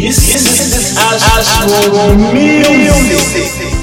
This is Astro Music.